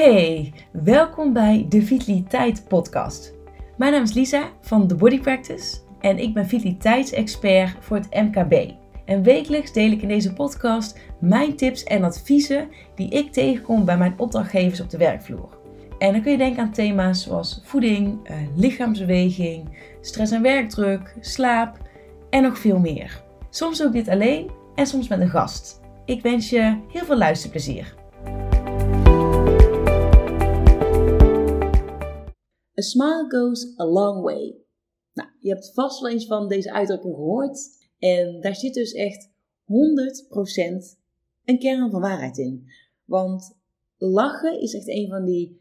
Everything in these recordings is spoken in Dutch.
Hey, welkom bij de Vitaliteit Podcast. Mijn naam is Lisa van The Body Practice en ik ben vitaliteitsexpert voor het MKB. En wekelijks deel ik in deze podcast mijn tips en adviezen die ik tegenkom bij mijn opdrachtgevers op de werkvloer. En dan kun je denken aan thema's zoals voeding, eh, lichaamsbeweging, stress en werkdruk, slaap en nog veel meer. Soms doe ik dit alleen en soms met een gast. Ik wens je heel veel luisterplezier. A smile goes a long way. Nou, je hebt vast wel eens van deze uitdrukking gehoord. En daar zit dus echt 100% een kern van waarheid in. Want lachen is echt een van die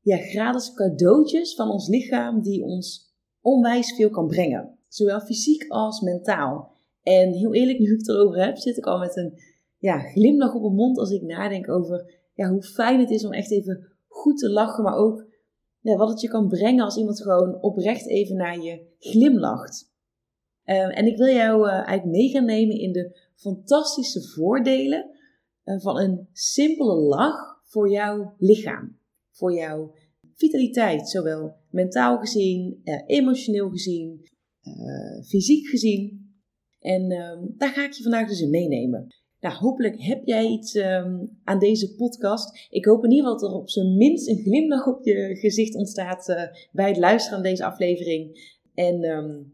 ja, gratis cadeautjes van ons lichaam die ons onwijs veel kan brengen. Zowel fysiek als mentaal. En heel eerlijk, nu ik het erover heb, zit ik al met een ja, glimlach op mijn mond als ik nadenk over ja, hoe fijn het is om echt even goed te lachen, maar ook ja, wat het je kan brengen als iemand gewoon oprecht even naar je glimlacht. Ehm, en ik wil jou eigenlijk mee gaan nemen in de fantastische voordelen uh, van een simpele lach voor jouw lichaam. Voor jouw vitaliteit, zowel mentaal gezien, uh, emotioneel gezien, fysiek gezien. En ehm, daar ga ik je vandaag dus in meenemen. Nou, hopelijk heb jij iets um, aan deze podcast. Ik hoop in ieder geval dat er op zijn minst een glimlach op je gezicht ontstaat uh, bij het luisteren naar deze aflevering. En um,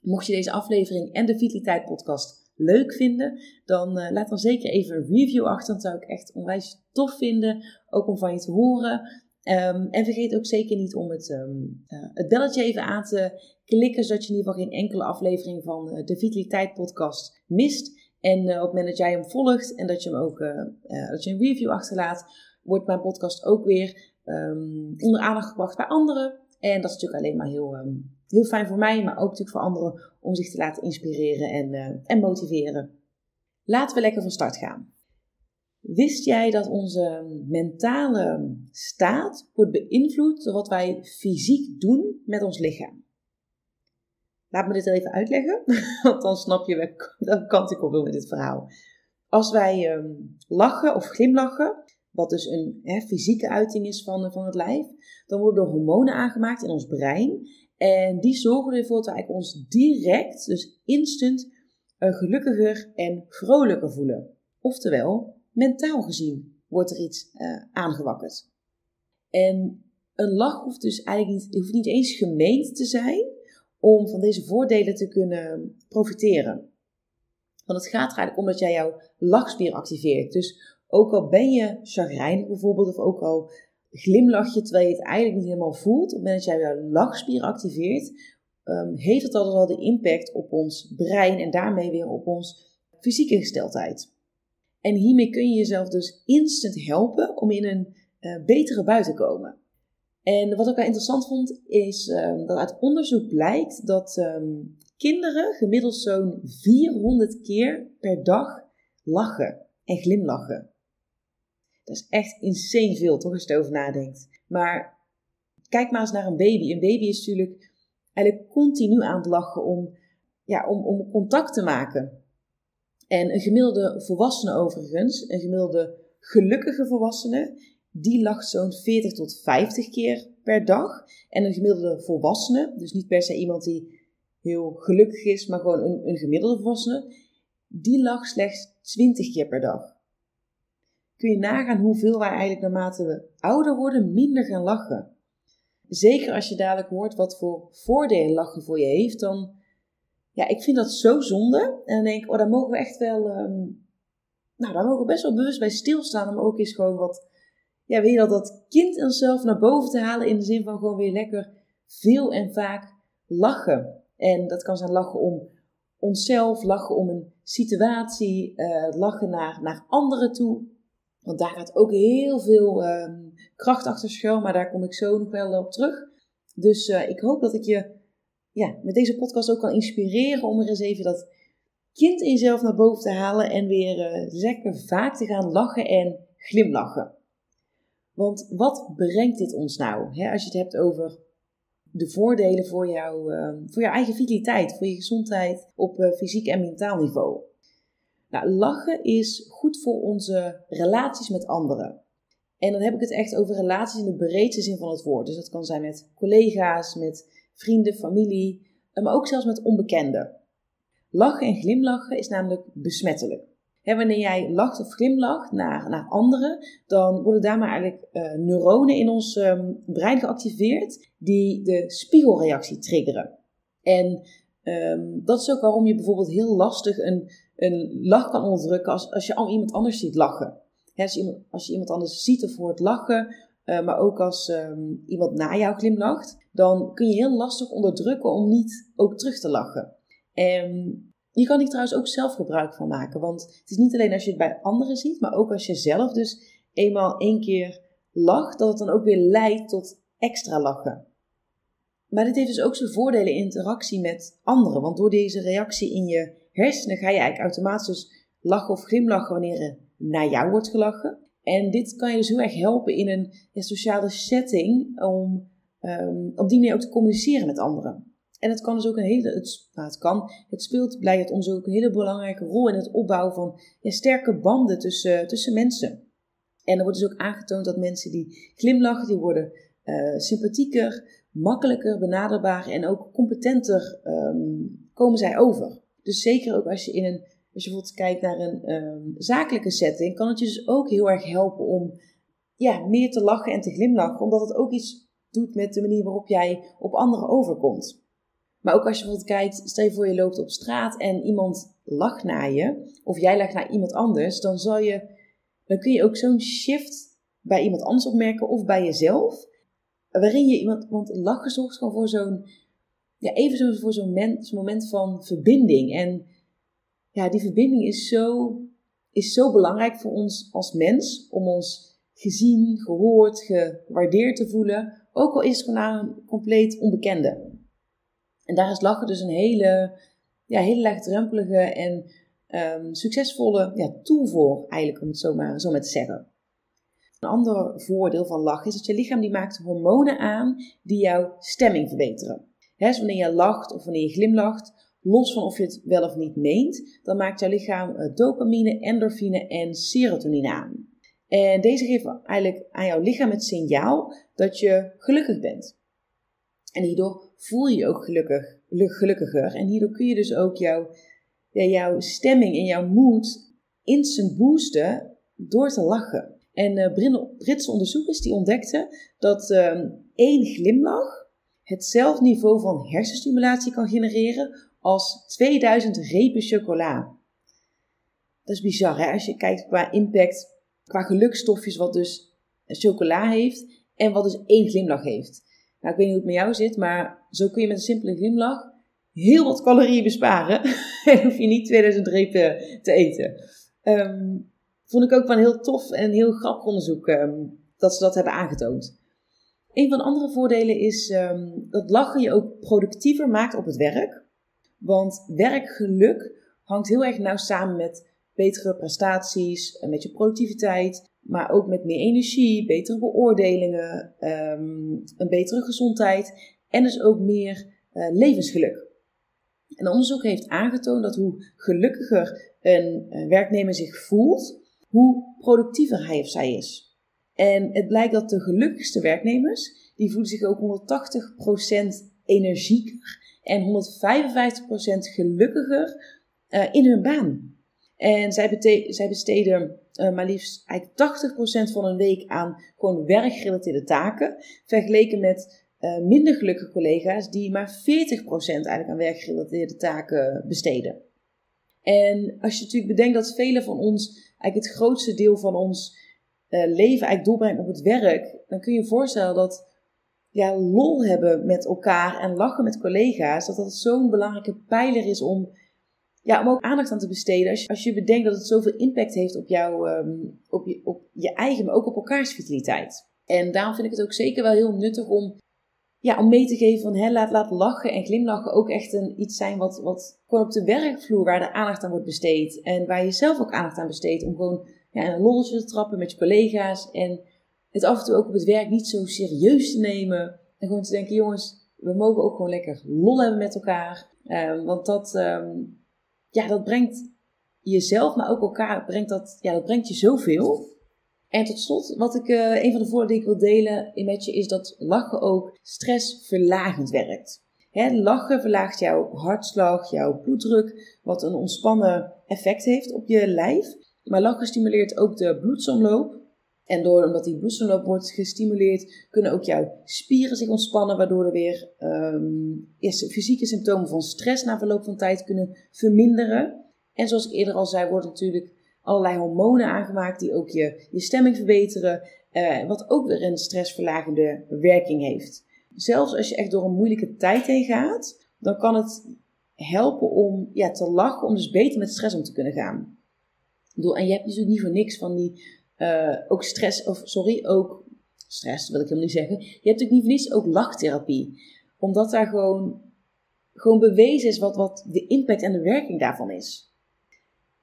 mocht je deze aflevering en de Vitaliteit podcast leuk vinden, dan uh, laat dan zeker even een review achter. Dat zou ik echt onwijs tof vinden, ook om van je te horen. Um, en vergeet ook zeker niet om het, uh, het belletje even aan te klikken, zodat je in ieder geval geen enkele aflevering van de Vitaliteit podcast mist. En uh, op het moment dat jij hem volgt en dat je hem ook uh, uh, dat je een review achterlaat, wordt mijn podcast ook weer um, onder aandacht gebracht bij anderen. En dat is natuurlijk alleen maar heel, um, heel fijn voor mij, maar ook natuurlijk voor anderen om zich te laten inspireren en, en motiveren. Laten we lekker van start gaan. Wist jij dat onze mentale staat wordt beïnvloed door wat wij fysiek doen met ons lichaam? Laat me dit even uitleggen, want dan snap je welke kant ik op wil met dit verhaal. Als wij um, lachen of glimlachen, wat dus een fysieke uiting is van, van het lijf, dan worden er hormonen aangemaakt in ons brein. En die zorgen ervoor dat wij ons direct, dus instant, uh, gelukkiger en vrolijker voelen. Oftewel, mentaal gezien wordt er iets uh, aangewakkerd. En een lach hoeft dus eigenlijk niet, hoeft niet eens gemeend te zijn om van deze voordelen te kunnen profiteren. Want het gaat er eigenlijk om dat jij jouw lachspier activeert. Dus ook al ben je chagrijnig bijvoorbeeld, of ook al glimlach je terwijl je het eigenlijk niet helemaal voelt, op het moment dat jij jouw lachspier activeert, um, heeft het altijd al de impact op ons brein en daarmee weer op ons fysieke gesteldheid. En hiermee kun je jezelf dus instant helpen om in een uh, betere bui te komen. En wat ik wel interessant vond, is um, dat uit onderzoek blijkt dat um, kinderen gemiddeld zo'n 400 keer per dag lachen en glimlachen. Dat is echt insane veel, toch, als je erover nadenkt. Maar kijk maar eens naar een baby. Een baby is natuurlijk eigenlijk continu aan het lachen om, ja, om, om contact te maken. En een gemiddelde volwassene overigens, een gemiddelde gelukkige volwassene, die lacht zo'n 40 tot 50 keer per dag. En een gemiddelde volwassene, dus niet per se iemand die heel gelukkig is, maar gewoon een, een gemiddelde volwassene, die lacht slechts 20 keer per dag. Kun je nagaan hoeveel wij eigenlijk naarmate we ouder worden minder gaan lachen. Zeker als je dadelijk hoort wat voor voordelen lachen voor je heeft, dan, ja, ik vind dat zo zonde. En dan denk ik, oh, daar mogen we echt wel, um, nou, daar mogen we best wel bewust bij stilstaan om ook eens gewoon wat ja, weet je dat, dat kind in onszelf naar boven te halen in de zin van gewoon weer lekker veel en vaak lachen. En dat kan zijn lachen om onszelf, lachen om een situatie, uh, lachen naar, naar anderen toe. Want daar gaat ook heel veel um, kracht achter schuil, maar daar kom ik zo nog wel op terug. Dus uh, ik hoop dat ik je ja, met deze podcast ook kan inspireren om er eens even dat kind in jezelf naar boven te halen en weer uh, lekker vaak te gaan lachen en glimlachen. Want wat brengt dit ons nou? Als je het hebt over de voordelen voor, jou, uh, voor jouw eigen vitaliteit, voor je gezondheid op uh, fysiek en mentaal niveau. Nou, lachen is goed voor onze relaties met anderen. En dan heb ik het echt over relaties in de breedste zin van het woord. Dus dat kan zijn met collega's, met vrienden, familie, maar ook zelfs met onbekenden. Lachen en glimlachen is namelijk besmettelijk. Wanneer jij lacht of glimlacht naar, naar anderen, dan worden daar maar eigenlijk uh, neuronen in ons ehm, brein geactiveerd die de spiegelreactie triggeren. En ehm, dat is ook waarom je bijvoorbeeld heel lastig een, een lach kan onderdrukken als, als je al iemand anders ziet lachen. als, je als je iemand anders ziet of hoort lachen, uh, maar ook als um, iemand na jou glimlacht, dan kun je heel lastig onderdrukken om niet ook terug te lachen. En je kan hier trouwens ook zelf gebruik van maken, want het is niet alleen als je het bij anderen ziet, maar ook als je zelf dus eenmaal één keer lacht, dat het dan ook weer leidt tot extra lachen. Maar dit heeft dus ook zijn voordelen in interactie met anderen, want door deze reactie in je hersenen ga je eigenlijk automatisch dus lachen of glimlachen wanneer er naar jou wordt gelachen. En dit kan je dus heel erg helpen in een sociale setting om um, op die manier ook te communiceren met anderen. En het kan dus ook een hele, het, nou het kan, het speelt bij het ons ook een hele belangrijke rol in het opbouwen van sterke banden tussen, tussen mensen. En er wordt dus ook aangetoond dat mensen die glimlachen, die worden uh, sympathieker, makkelijker benaderbaar en ook competenter um, komen zij over. Dus zeker ook als je in een, als je bijvoorbeeld kijkt naar een um, zakelijke setting, kan het je dus ook heel erg helpen om ja, meer te lachen en te glimlachen, omdat het ook iets doet met de manier waarop jij op anderen overkomt. Maar ook als je bijvoorbeeld kijkt, stel je voor je loopt op straat en iemand lacht naar je, of jij lacht naar iemand anders, dan, zal je, dan kun je ook zo'n shift bij iemand anders opmerken of bij jezelf, waarin je iemand, want lachen zorgt gewoon voor zo'n, ja, even zo voor zo'n moment, van verbinding. En ja, die verbinding is zo, is zo belangrijk voor ons als mens, om ons gezien, gehoord, gewaardeerd te voelen, ook al is het gewoon een compleet onbekende. En daar is lachen dus een hele, ja, hele laagdrempelige en um, succesvolle ja, tool voor, eigenlijk om het zo maar, zo maar te zeggen. Een ander voordeel van lachen is dat je lichaam die maakt hormonen aan die jouw stemming verbeteren. Dus wanneer je lacht of wanneer je glimlacht, los van of je het wel of niet meent, dan maakt jouw lichaam eh, dopamine, endorfine en serotonine aan. En deze geven eigenlijk aan jouw lichaam het signaal dat je gelukkig bent. En hierdoor voel je je ook gelukkig, gelukkiger. En hierdoor kun je dus ook jouw, ja, jouw stemming en jouw mood instant boosten door te lachen. En uh, Britse onderzoekers die ontdekten dat uh, één glimlach hetzelfde niveau van hersenstimulatie kan genereren als 2000 repen chocola. Dat is bizar hè, als je kijkt qua impact, qua gelukstofjes wat dus chocola heeft en wat dus één glimlach heeft. Nou, ik weet niet hoe het met jou zit, maar zo kun je met een simpele glimlach heel wat calorieën besparen. en hoef je niet 2000 repen te eten. Um, vond ik ook wel heel tof en heel grappig onderzoek um, dat ze dat hebben aangetoond. Een van de andere voordelen is um, dat lachen je ook productiever maakt op het werk. Want werkgeluk hangt heel erg nauw samen met betere prestaties, met je productiviteit, maar ook met meer energie, betere beoordelingen, um, een betere gezondheid en dus ook meer uh, levensgeluk. En onderzoek heeft aangetoond dat hoe gelukkiger een werknemer zich voelt, hoe productiever hij of zij is. En het blijkt dat de gelukkigste werknemers, die voelen zich ook 180% energieker en 155% gelukkiger uh, in hun baan. En zij, zij besteden uh, maar liefst eigenlijk 80% van een week aan gewoon werkgerelateerde taken. Vergeleken met uh, minder gelukkige collega's die maar 40% eigenlijk aan werkgerelateerde taken besteden. En als je natuurlijk bedenkt dat velen van ons eigenlijk het grootste deel van ons uh, leven eigenlijk doorbrengen op het werk, dan kun je je voorstellen dat ja, lol hebben met elkaar en lachen met collega's, dat dat zo'n belangrijke pijler is om ja, om ook aandacht aan te besteden. Als je, als je bedenkt dat het zoveel impact heeft op, jou, um, op, je, op je eigen, maar ook op elkaars vitaliteit. En daarom vind ik het ook zeker wel heel nuttig om, ja, om mee te geven van hè, laat, laat lachen en glimlachen ook echt een, iets zijn wat, wat gewoon op de werkvloer waar er aandacht aan wordt besteed. En waar je zelf ook aandacht aan besteedt om gewoon ja, een lolletje te trappen met je collega's. En het af en toe ook op het werk niet zo serieus te nemen. En gewoon te denken, jongens, we mogen ook gewoon lekker lol hebben met elkaar. Um, want dat, um, ja, dat brengt jezelf, maar ook elkaar, brengt dat, ja, dat brengt je zoveel. En tot slot, wat ik, uh, een van de voordelen die ik wil delen met je, is dat lachen ook stressverlagend werkt. Hè, lachen verlaagt jouw hartslag, jouw bloeddruk, wat een ontspannen effect heeft op je lijf. Maar lachen stimuleert ook de bloedsomloop. En door, omdat die bloedsomloop wordt gestimuleerd, kunnen ook jouw spieren zich ontspannen, waardoor er weer um, fysieke symptomen van stress na verloop van tijd kunnen verminderen. En zoals ik eerder al zei, worden natuurlijk allerlei hormonen aangemaakt die ook je, je stemming verbeteren, uh, wat ook weer een stressverlagende werking heeft. Zelfs als je echt door een moeilijke tijd heen gaat, dan kan het helpen om ja, te lachen, om dus beter met stress om te kunnen gaan. En je hebt natuurlijk niet voor niks van die, uh, ook stress, of sorry, ook stress wil ik helemaal niet zeggen. Je hebt natuurlijk niet voor niets ook lachtherapie. Omdat daar gewoon, gewoon bewezen is wat, wat de impact en de werking daarvan is.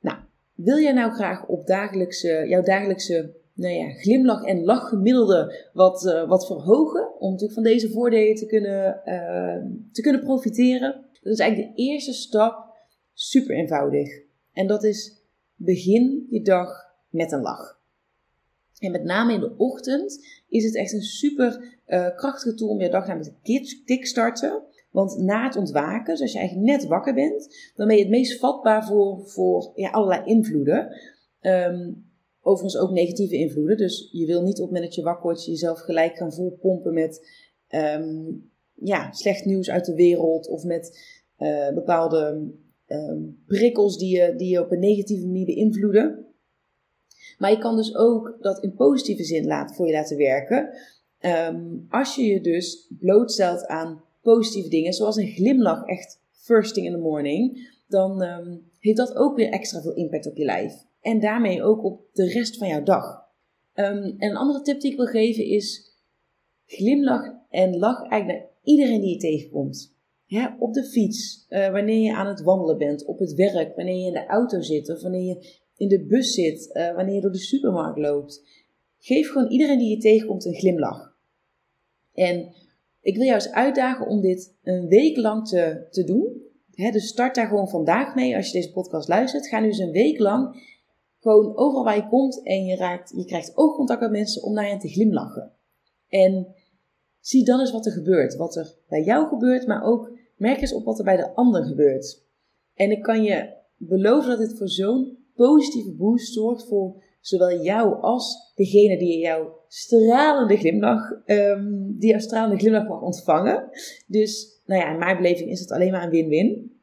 Nou, wil jij nou graag op dagelijkse, jouw dagelijkse nou ja, glimlach en lachgemiddelde wat, uh, wat verhogen? Om natuurlijk van deze voordelen te kunnen, uh, te kunnen profiteren. Dat is eigenlijk de eerste stap. Super eenvoudig. En dat is begin je dag met een lach. En met name in de ochtend is het echt een super uh, krachtige tool om je dag met een kickstarten. Want na het ontwaken, dus als je eigenlijk net wakker bent, dan ben je het meest vatbaar voor, voor ja, allerlei invloeden. Um, overigens ook negatieve invloeden. Dus je wil niet op het moment dat je wakker wordt jezelf gelijk gaan volpompen met um, ja, slecht nieuws uit de wereld of met uh, bepaalde um, prikkels die je, die je op een negatieve manier beïnvloeden. Maar je kan dus ook dat in positieve zin voor je laten werken. Um, als je je dus blootstelt aan positieve dingen, zoals een glimlach echt first thing in the morning, dan um, heeft dat ook weer extra veel impact op je lijf. En daarmee ook op de rest van jouw dag. Um, en een andere tip die ik wil geven is: glimlach en lach eigenlijk naar iedereen die je tegenkomt. Op de fiets, uh, wanneer je aan het wandelen bent, op het werk, wanneer je in de auto zit of wanneer je in de bus zit, uh, wanneer je door de supermarkt loopt. Geef gewoon iedereen die je tegenkomt een glimlach. En ik wil jou eens uitdagen om dit een week lang te, te doen. dus start daar gewoon vandaag mee als je deze podcast luistert. Ga nu eens een week lang gewoon overal waar je komt en je, raakt, je krijgt oogcontact met mensen om naar hen te glimlachen. En zie dan eens wat er gebeurt. Wat er bij jou gebeurt, maar ook merk eens op wat er bij de ander gebeurt. En ik kan je beloven dat dit voor zo'n positieve boost zorgt voor zowel jou als degene die jouw stralende glimlach, um, die jouw stralende glimlach mag ontvangen. Dus, nou ja, in mijn beleving is het alleen maar een win-win.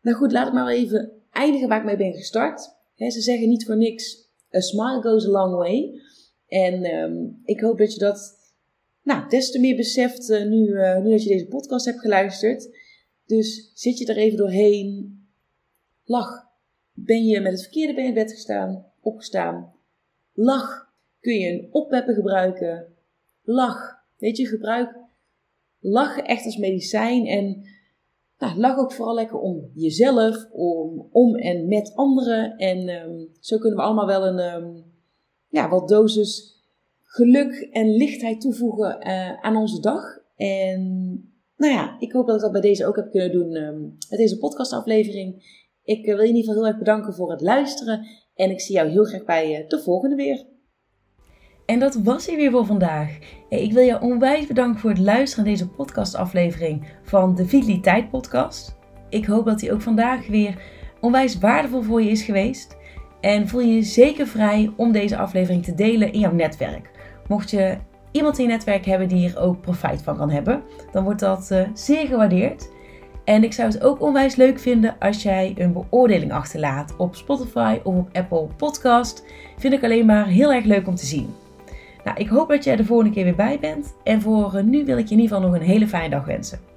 Nou goed, laat ik maar even eindigen waar ik mee ben gestart. ze zeggen niet voor niks, a smile goes a long way. En um, ik hoop dat je dat nou, des te meer beseft uh, nu, uh, nu dat je deze podcast hebt geluisterd. Dus zit je er even doorheen, lach. Ben je met het verkeerde been in bed gestaan, opgestaan, lach. Kun je een oppeppen gebruiken, lach. Weet je, gebruik lachen echt als medicijn en nou, lach ook vooral lekker om jezelf, om, om en met anderen. En um, zo kunnen we allemaal wel een um, ja, wat dosis geluk en lichtheid toevoegen uh, aan onze dag. En nou ja, ik hoop dat ik dat bij deze ook heb kunnen doen um, met deze podcastaflevering. Ik uh, wil je in ieder geval heel erg bedanken voor het luisteren. En ik zie jou heel graag bij uh, de volgende weer. En dat was hij weer voor vandaag. Ik wil jou onwijs bedanken voor het luisteren naar deze podcastaflevering van de Vitaliteit Podcast. Ik hoop dat die ook vandaag weer onwijs waardevol voor je is geweest. En voel je je zeker vrij om deze aflevering te delen in jouw netwerk. Mocht je iemand in je netwerk hebben die er ook profijt van kan hebben, dan wordt dat zeer gewaardeerd. En ik zou het ook onwijs leuk vinden als jij een beoordeling achterlaat op Spotify of op Apple Podcast. Vind ik alleen maar heel erg leuk om te zien. Nou, ik hoop dat jij de volgende keer weer bij bent. En voor nu wil ik je in ieder geval nog een hele fijne dag wensen.